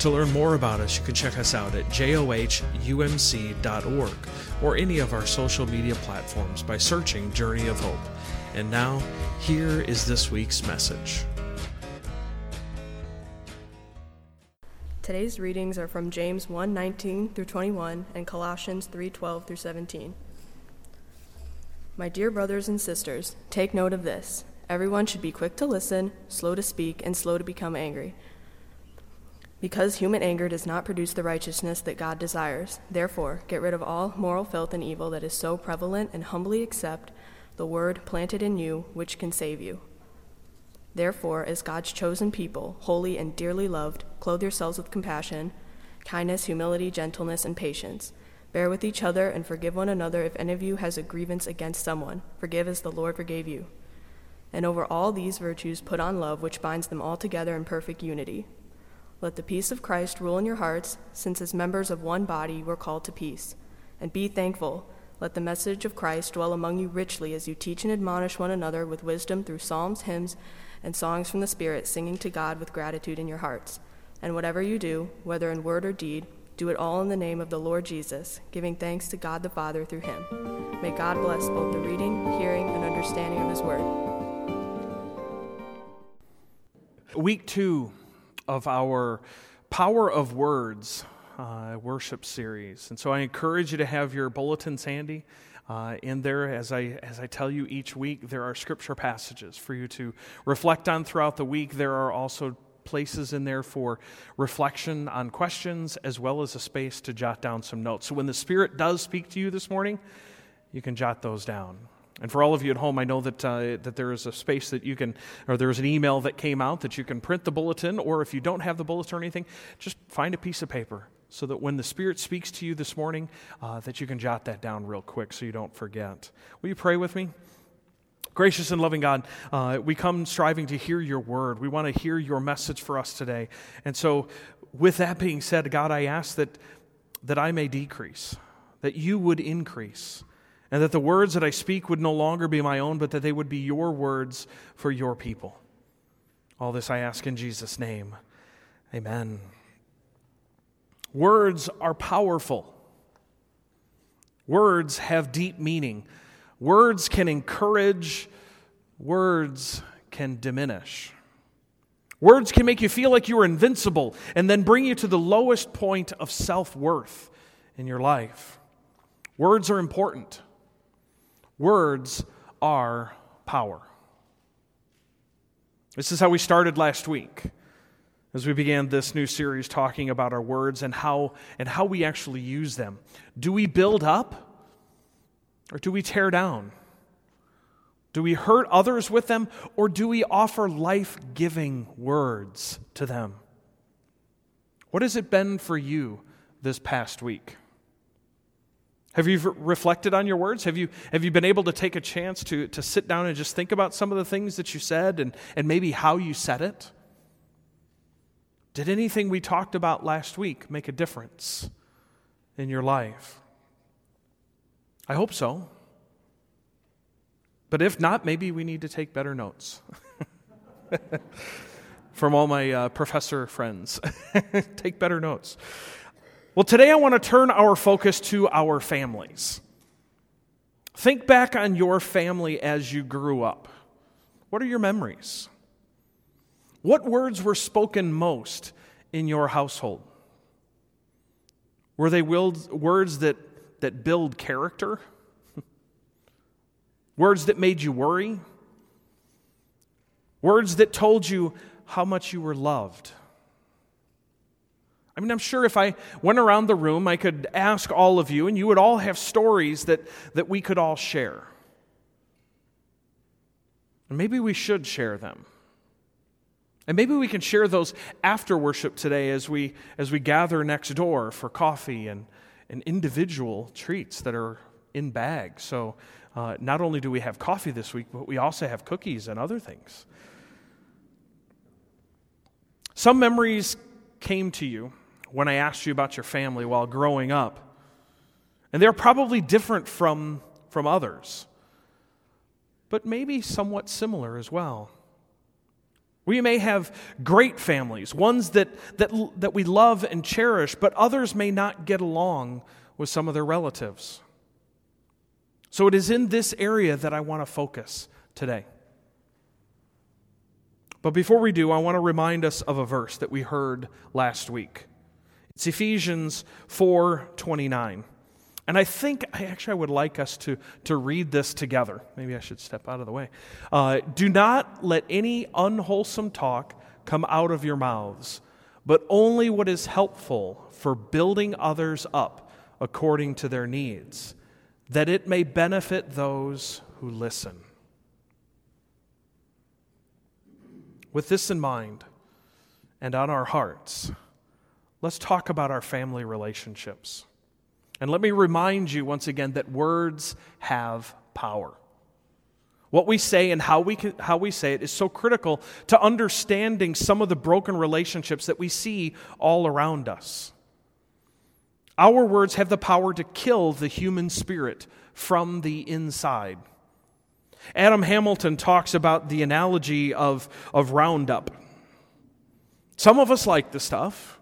To learn more about us, you can check us out at johumc.org or any of our social media platforms by searching Journey of Hope. And now, here is this week's message. Today's readings are from James 1:19 through 21 and Colossians 3:12 through 17. My dear brothers and sisters, take note of this. Everyone should be quick to listen, slow to speak, and slow to become angry. Because human anger does not produce the righteousness that God desires, therefore, get rid of all moral filth and evil that is so prevalent and humbly accept the word planted in you, which can save you. Therefore, as God's chosen people, holy and dearly loved, clothe yourselves with compassion, kindness, humility, gentleness, and patience. Bear with each other and forgive one another if any of you has a grievance against someone. Forgive as the Lord forgave you. And over all these virtues, put on love, which binds them all together in perfect unity. Let the peace of Christ rule in your hearts, since as members of one body we're called to peace. And be thankful. Let the message of Christ dwell among you richly as you teach and admonish one another with wisdom through psalms, hymns, and songs from the Spirit, singing to God with gratitude in your hearts. And whatever you do, whether in word or deed, do it all in the name of the Lord Jesus, giving thanks to God the Father through him. May God bless both the reading, hearing, and understanding of his word. Week two of our Power of Words uh, worship series. And so I encourage you to have your bulletins handy. Uh, in there, as I, as I tell you each week, there are scripture passages for you to reflect on throughout the week. There are also places in there for reflection on questions, as well as a space to jot down some notes. So when the Spirit does speak to you this morning, you can jot those down. And for all of you at home, I know that, uh, that there is a space that you can, or there's an email that came out that you can print the bulletin, or if you don't have the bulletin or anything, just find a piece of paper so that when the Spirit speaks to you this morning, uh, that you can jot that down real quick so you don't forget. Will you pray with me? Gracious and loving God, uh, we come striving to hear your word. We want to hear your message for us today. And so, with that being said, God, I ask that, that I may decrease, that you would increase and that the words that I speak would no longer be my own, but that they would be your words for your people. All this I ask in Jesus' name. Amen. Words are powerful. Words have deep meaning. Words can encourage, words can diminish. Words can make you feel like you are invincible and then bring you to the lowest point of self worth in your life. Words are important. Words are power. This is how we started last week as we began this new series talking about our words and how, and how we actually use them. Do we build up or do we tear down? Do we hurt others with them or do we offer life giving words to them? What has it been for you this past week? Have you reflected on your words? Have you, have you been able to take a chance to, to sit down and just think about some of the things that you said and, and maybe how you said it? Did anything we talked about last week make a difference in your life? I hope so. But if not, maybe we need to take better notes. From all my uh, professor friends, take better notes. Well, today I want to turn our focus to our families. Think back on your family as you grew up. What are your memories? What words were spoken most in your household? Were they words that, that build character? words that made you worry? Words that told you how much you were loved? I mean, I'm sure if I went around the room, I could ask all of you, and you would all have stories that, that we could all share. And maybe we should share them. And maybe we can share those after worship today as we, as we gather next door for coffee and, and individual treats that are in bags. So uh, not only do we have coffee this week, but we also have cookies and other things. Some memories came to you when I asked you about your family while growing up, and they're probably different from, from others, but maybe somewhat similar as well. We may have great families, ones that, that, that we love and cherish, but others may not get along with some of their relatives. So it is in this area that I want to focus today. But before we do, I want to remind us of a verse that we heard last week. It's Ephesians 4:29. And I think I actually I would like us to, to read this together. Maybe I should step out of the way. Uh, Do not let any unwholesome talk come out of your mouths, but only what is helpful for building others up according to their needs that it may benefit those who listen. With this in mind and on our hearts, let's talk about our family relationships. And let me remind you once again that words have power. What we say and how we, can, how we say it is so critical to understanding some of the broken relationships that we see all around us. Our words have the power to kill the human spirit from the inside. Adam Hamilton talks about the analogy of, of Roundup. Some of us like the stuff,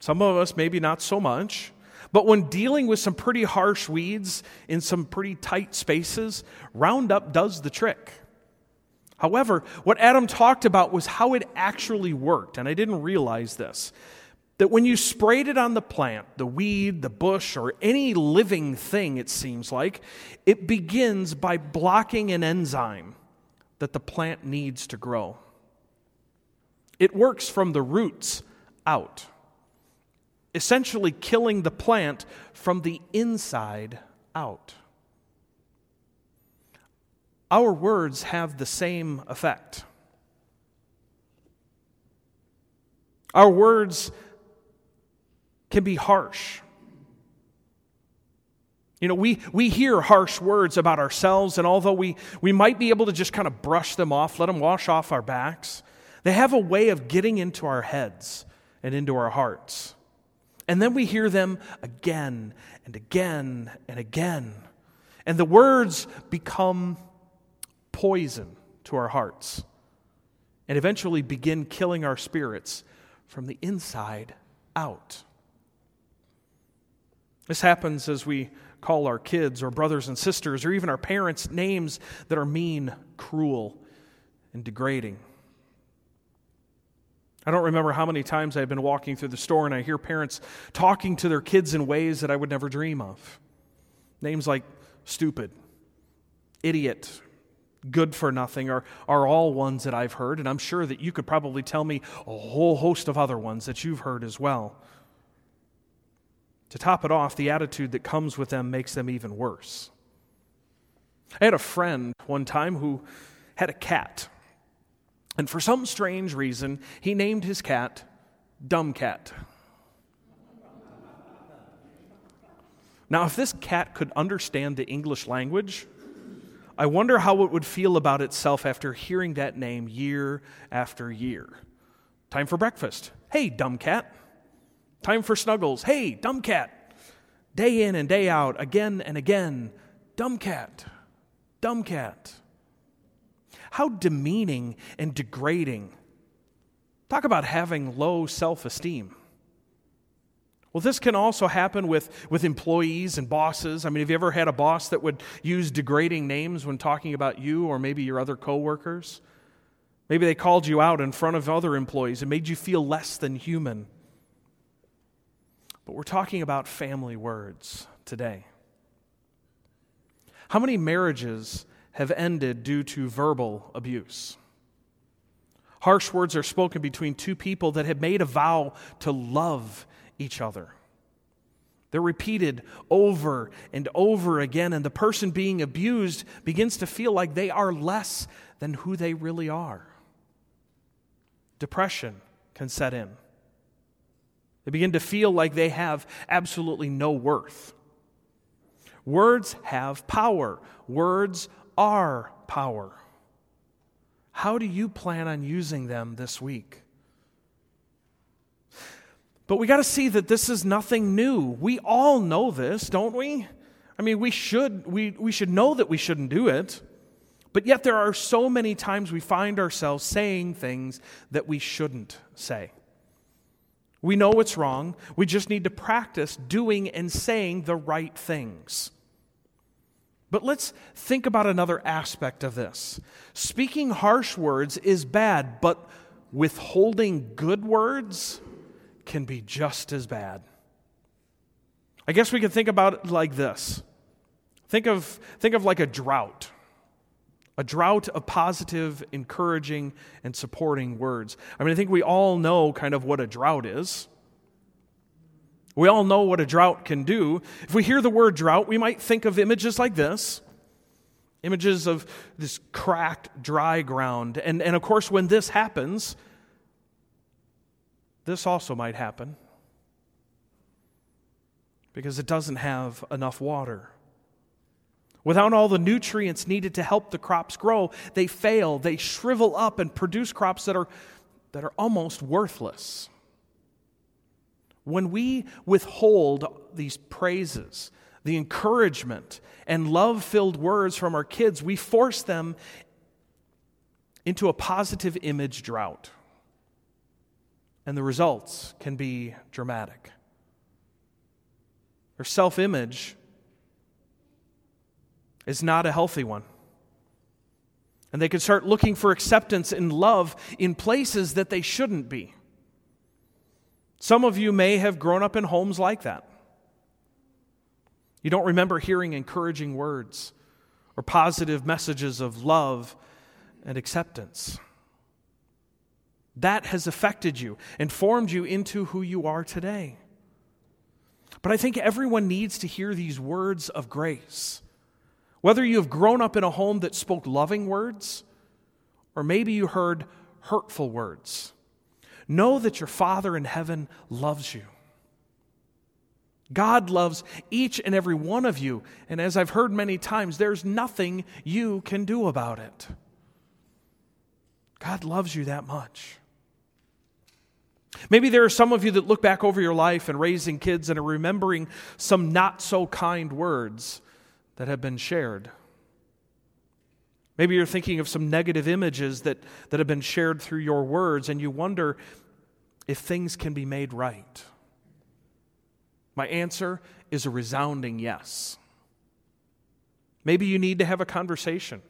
some of us maybe not so much. But when dealing with some pretty harsh weeds in some pretty tight spaces, Roundup does the trick. However, what Adam talked about was how it actually worked, and I didn't realize this that when you sprayed it on the plant, the weed, the bush, or any living thing, it seems like, it begins by blocking an enzyme that the plant needs to grow. It works from the roots out, essentially killing the plant from the inside out. Our words have the same effect. Our words can be harsh. You know, we, we hear harsh words about ourselves, and although we, we might be able to just kind of brush them off, let them wash off our backs, they have a way of getting into our heads and into our hearts. And then we hear them again and again and again. And the words become poison to our hearts and eventually begin killing our spirits from the inside out. This happens as we call our kids or brothers and sisters or even our parents names that are mean, cruel, and degrading. I don't remember how many times I've been walking through the store and I hear parents talking to their kids in ways that I would never dream of. Names like stupid, idiot, good for nothing are, are all ones that I've heard, and I'm sure that you could probably tell me a whole host of other ones that you've heard as well. To top it off, the attitude that comes with them makes them even worse. I had a friend one time who had a cat. And for some strange reason, he named his cat Dumb Cat. Now, if this cat could understand the English language, I wonder how it would feel about itself after hearing that name year after year. Time for breakfast. Hey, dumb cat. Time for snuggles. Hey, dumb cat. Day in and day out, again and again. Dumb cat. Dumb cat. How demeaning and degrading. Talk about having low self esteem. Well, this can also happen with, with employees and bosses. I mean, have you ever had a boss that would use degrading names when talking about you or maybe your other coworkers? Maybe they called you out in front of other employees and made you feel less than human. But we're talking about family words today. How many marriages have ended due to verbal abuse? Harsh words are spoken between two people that have made a vow to love each other. They're repeated over and over again, and the person being abused begins to feel like they are less than who they really are. depression can set in. They begin to feel like they have absolutely no worth. Words have power, words are power. How do you plan on using them this week? But we got to see that this is nothing new. We all know this, don't we? I mean, we should we, we should know that we shouldn't do it. But yet there are so many times we find ourselves saying things that we shouldn't say. We know it's wrong. We just need to practice doing and saying the right things. But let's think about another aspect of this. Speaking harsh words is bad, but withholding good words can be just as bad. I guess we could think about it like this. Think of, think of like a drought. A drought of positive, encouraging, and supporting words. I mean, I think we all know kind of what a drought is. We all know what a drought can do. If we hear the word drought, we might think of images like this images of this cracked, dry ground. And, and of course, when this happens, this also might happen because it doesn't have enough water. Without all the nutrients needed to help the crops grow, they fail, they shrivel up and produce crops that are, that are almost worthless. When we withhold these praises, the encouragement, and love filled words from our kids, we force them into a positive image drought and the results can be dramatic. Their self image is not a healthy one. And they can start looking for acceptance and love in places that they shouldn't be. Some of you may have grown up in homes like that. You don't remember hearing encouraging words or positive messages of love and acceptance. That has affected you and formed you into who you are today. But I think everyone needs to hear these words of grace. Whether you have grown up in a home that spoke loving words, or maybe you heard hurtful words, know that your Father in heaven loves you. God loves each and every one of you, and as I've heard many times, there's nothing you can do about it. God loves you that much. Maybe there are some of you that look back over your life and raising kids and are remembering some not so kind words that have been shared. Maybe you're thinking of some negative images that, that have been shared through your words, and you wonder if things can be made right. My answer is a resounding yes. Maybe you need to have a conversation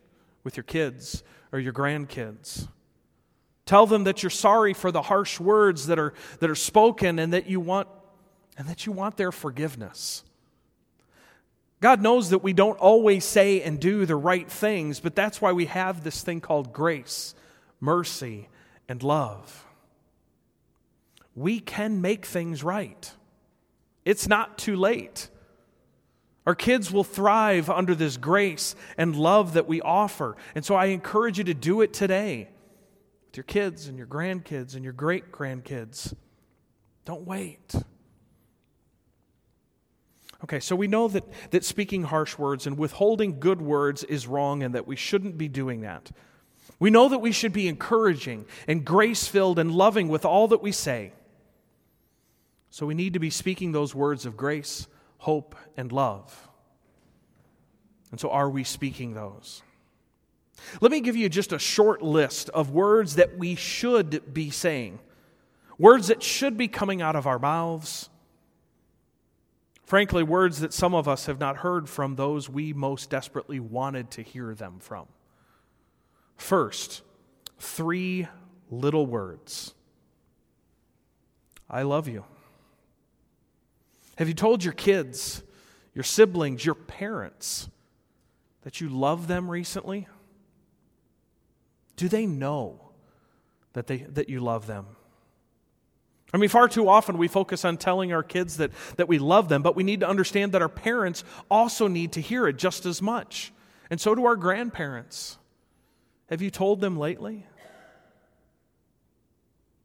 with your kids or your grandkids Tell them that you're sorry for the harsh words that are, that are spoken and that you want and that you want their forgiveness. God knows that we don't always say and do the right things, but that's why we have this thing called grace, mercy, and love. We can make things right. It's not too late. Our kids will thrive under this grace and love that we offer. And so I encourage you to do it today with your kids and your grandkids and your great grandkids. Don't wait. Okay, so we know that, that speaking harsh words and withholding good words is wrong and that we shouldn't be doing that. We know that we should be encouraging and grace filled and loving with all that we say. So we need to be speaking those words of grace, hope, and love. And so are we speaking those? Let me give you just a short list of words that we should be saying, words that should be coming out of our mouths. Frankly, words that some of us have not heard from those we most desperately wanted to hear them from. First, three little words I love you. Have you told your kids, your siblings, your parents that you love them recently? Do they know that, they, that you love them? I mean, far too often we focus on telling our kids that, that we love them, but we need to understand that our parents also need to hear it just as much. And so do our grandparents. Have you told them lately?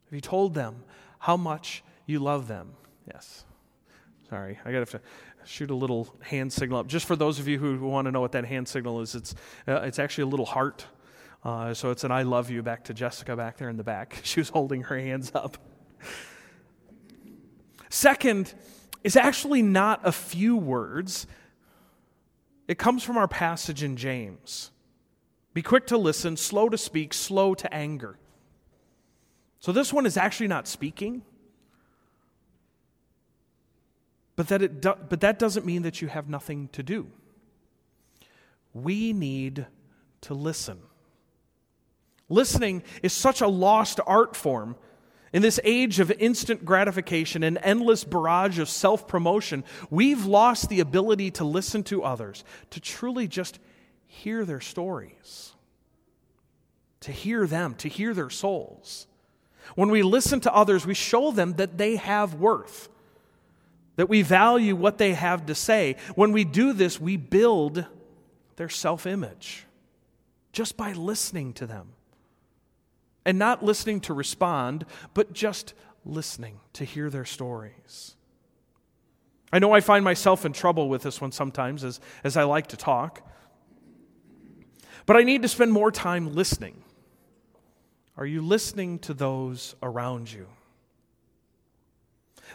Have you told them how much you love them? Yes. Sorry, I got to shoot a little hand signal up. Just for those of you who want to know what that hand signal is, it's, uh, it's actually a little heart. Uh, so it's an I love you back to Jessica back there in the back. She was holding her hands up. Second is actually not a few words, it comes from our passage in James. Be quick to listen, slow to speak, slow to anger. So this one is actually not speaking. But that, it do, but that doesn't mean that you have nothing to do. We need to listen. Listening is such a lost art form. In this age of instant gratification and endless barrage of self promotion, we've lost the ability to listen to others, to truly just hear their stories, to hear them, to hear their souls. When we listen to others, we show them that they have worth, that we value what they have to say. When we do this, we build their self image just by listening to them. And not listening to respond, but just listening to hear their stories. I know I find myself in trouble with this one sometimes as, as I like to talk, but I need to spend more time listening. Are you listening to those around you?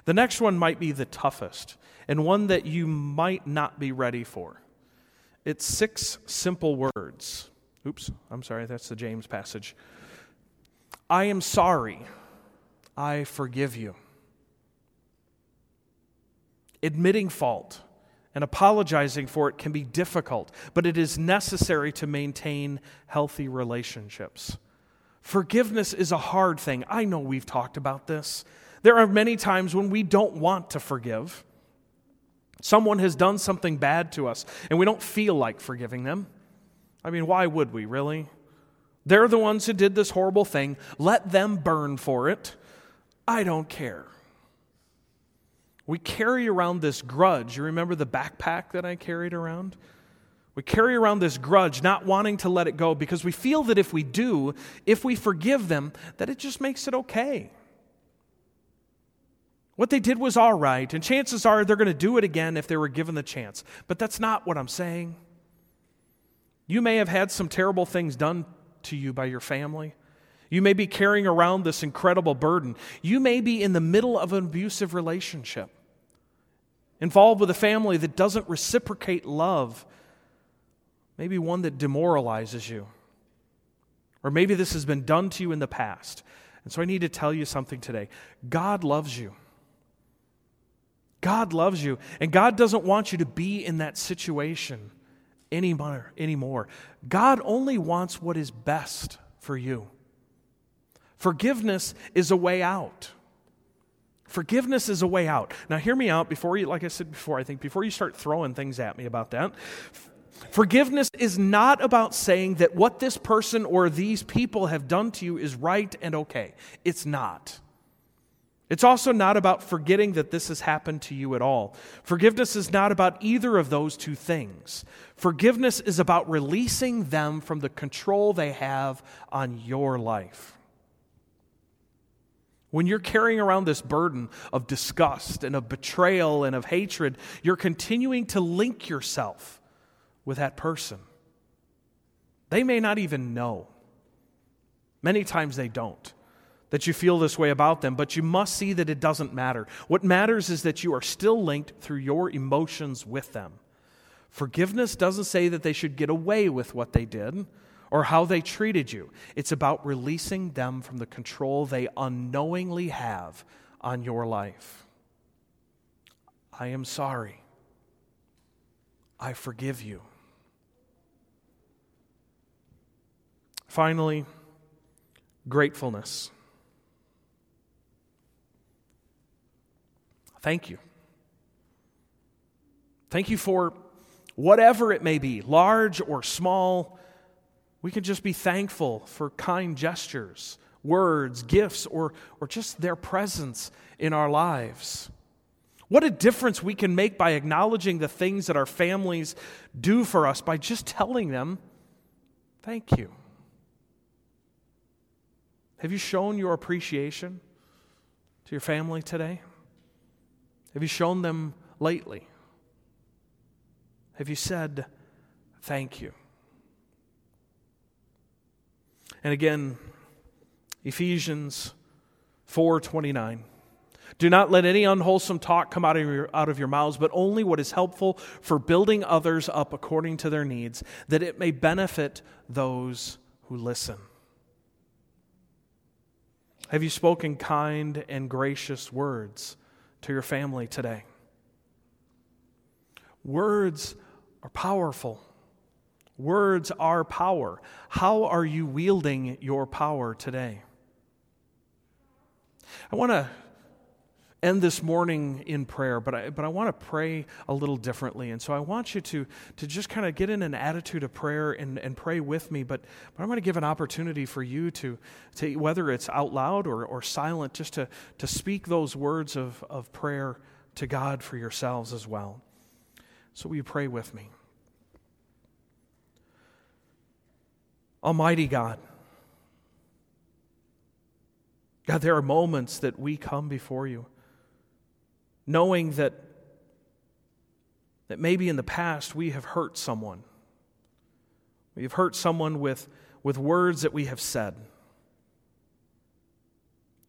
The next one might be the toughest and one that you might not be ready for. It's six simple words. Oops, I'm sorry, that's the James passage. I am sorry. I forgive you. Admitting fault and apologizing for it can be difficult, but it is necessary to maintain healthy relationships. Forgiveness is a hard thing. I know we've talked about this. There are many times when we don't want to forgive. Someone has done something bad to us, and we don't feel like forgiving them. I mean, why would we, really? They're the ones who did this horrible thing. Let them burn for it. I don't care. We carry around this grudge. You remember the backpack that I carried around? We carry around this grudge, not wanting to let it go because we feel that if we do, if we forgive them, that it just makes it okay. What they did was all right, and chances are they're going to do it again if they were given the chance. But that's not what I'm saying. You may have had some terrible things done to you by your family. You may be carrying around this incredible burden. You may be in the middle of an abusive relationship, involved with a family that doesn't reciprocate love, maybe one that demoralizes you. Or maybe this has been done to you in the past. And so I need to tell you something today God loves you. God loves you, and God doesn't want you to be in that situation anymore, anymore. God only wants what is best for you. Forgiveness is a way out. Forgiveness is a way out. Now, hear me out before you, like I said before, I think before you start throwing things at me about that. Forgiveness is not about saying that what this person or these people have done to you is right and okay. It's not. It's also not about forgetting that this has happened to you at all. Forgiveness is not about either of those two things. Forgiveness is about releasing them from the control they have on your life. When you're carrying around this burden of disgust and of betrayal and of hatred, you're continuing to link yourself with that person. They may not even know. Many times they don't that you feel this way about them, but you must see that it doesn't matter. What matters is that you are still linked through your emotions with them. Forgiveness doesn't say that they should get away with what they did or how they treated you. It's about releasing them from the control they unknowingly have on your life. I am sorry. I forgive you. Finally, gratefulness. Thank you. Thank you for whatever it may be, large or small. We can just be thankful for kind gestures, words, gifts, or, or just their presence in our lives. What a difference we can make by acknowledging the things that our families do for us by just telling them, Thank you. Have you shown your appreciation? to your family today? Have you shown them lately? Have you said thank you? And again, Ephesians 4:29 do not let any unwholesome talk come out of, your, out of your mouths, but only what is helpful for building others up according to their needs, that it may benefit those who listen. Have you spoken kind and gracious words to your family today? Words are powerful. Words are power. How are you wielding your power today? I want to end this morning in prayer, but I, but I want to pray a little differently. And so I want you to, to just kind of get in an attitude of prayer and, and pray with me. But, but I'm going to give an opportunity for you to, to whether it's out loud or, or silent, just to, to speak those words of, of prayer to God for yourselves as well. So will you pray with me? Almighty God, God, there are moments that we come before you knowing that, that maybe in the past we have hurt someone. We have hurt someone with, with words that we have said.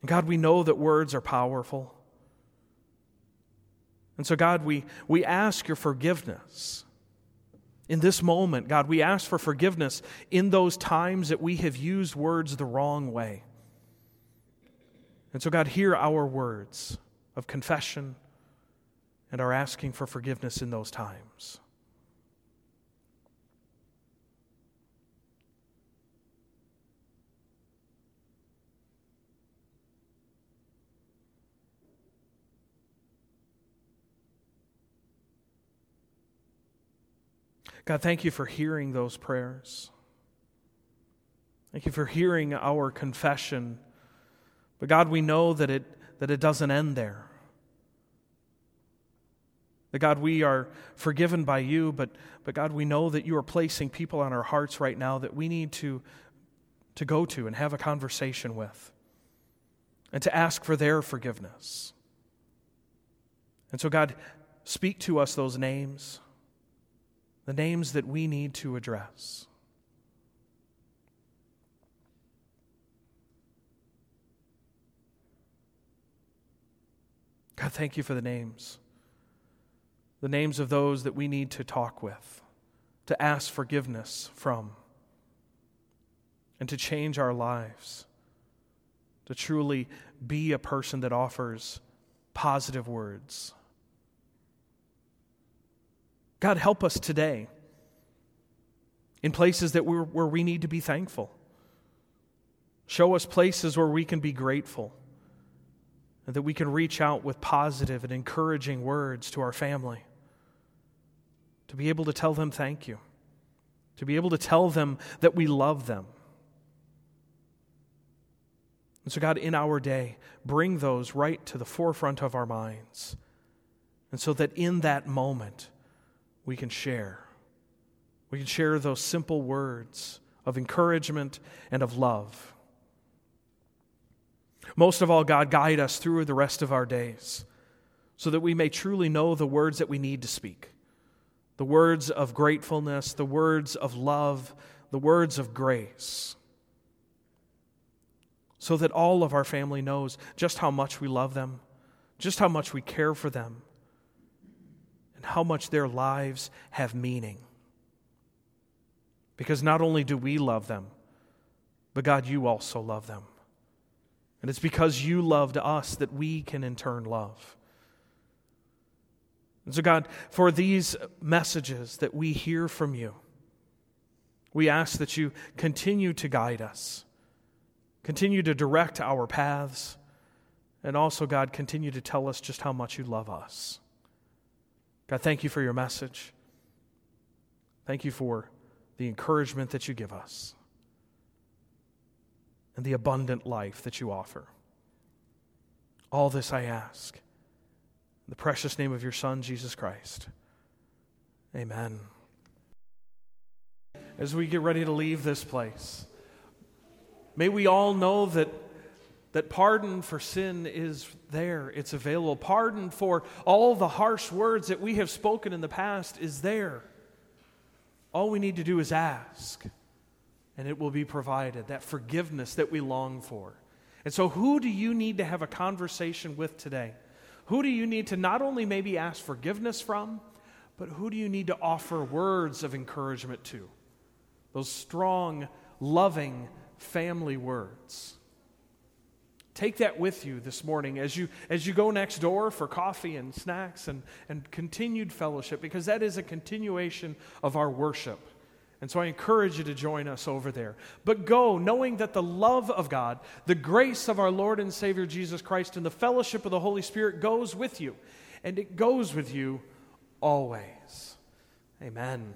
And God, we know that words are powerful. And so, God, we, we ask your forgiveness. In this moment, God, we ask for forgiveness in those times that we have used words the wrong way. And so, God, hear our words of confession and are asking for forgiveness in those times. God, thank you for hearing those prayers. Thank you for hearing our confession. But God, we know that it, that it doesn't end there. That God, we are forgiven by you, but, but God, we know that you are placing people on our hearts right now that we need to, to go to and have a conversation with and to ask for their forgiveness. And so, God, speak to us those names, the names that we need to address. God, thank you for the names the names of those that we need to talk with, to ask forgiveness from, and to change our lives, to truly be a person that offers positive words. God, help us today in places that we're, where we need to be thankful. Show us places where we can be grateful and that we can reach out with positive and encouraging words to our family to be able to tell them thank you, to be able to tell them that we love them. And so, God, in our day, bring those right to the forefront of our minds. And so that in that moment, we can share. We can share those simple words of encouragement and of love. Most of all, God, guide us through the rest of our days so that we may truly know the words that we need to speak the words of gratefulness, the words of love, the words of grace, so that all of our family knows just how much we love them, just how much we care for them, and how much their lives have meaning. Because not only do we love them, but God, you also love them. And it's because you loved us that we can in turn love. And so, God, for these messages that we hear from you, we ask that you continue to guide us, continue to direct our paths, and also, God, continue to tell us just how much you love us. God, thank you for your message. Thank you for the encouragement that you give us and the abundant life that you offer. All this I ask in the precious name of your Son, Jesus Christ. Amen. As we get ready to leave this place, may we all know that, that pardon for sin is there, it's available. Pardon for all the harsh words that we have spoken in the past is there. All we need to do is ask, and it will be provided that forgiveness that we long for. And so, who do you need to have a conversation with today? Who do you need to not only maybe ask forgiveness from, but who do you need to offer words of encouragement to? Those strong, loving family words. Take that with you this morning as you, as you go next door for coffee and snacks and, and continued fellowship, because that is a continuation of our worship. And so I encourage you to join us over there. But go knowing that the love of God, the grace of our Lord and Savior Jesus Christ, and the fellowship of the Holy Spirit goes with you. And it goes with you always. Amen.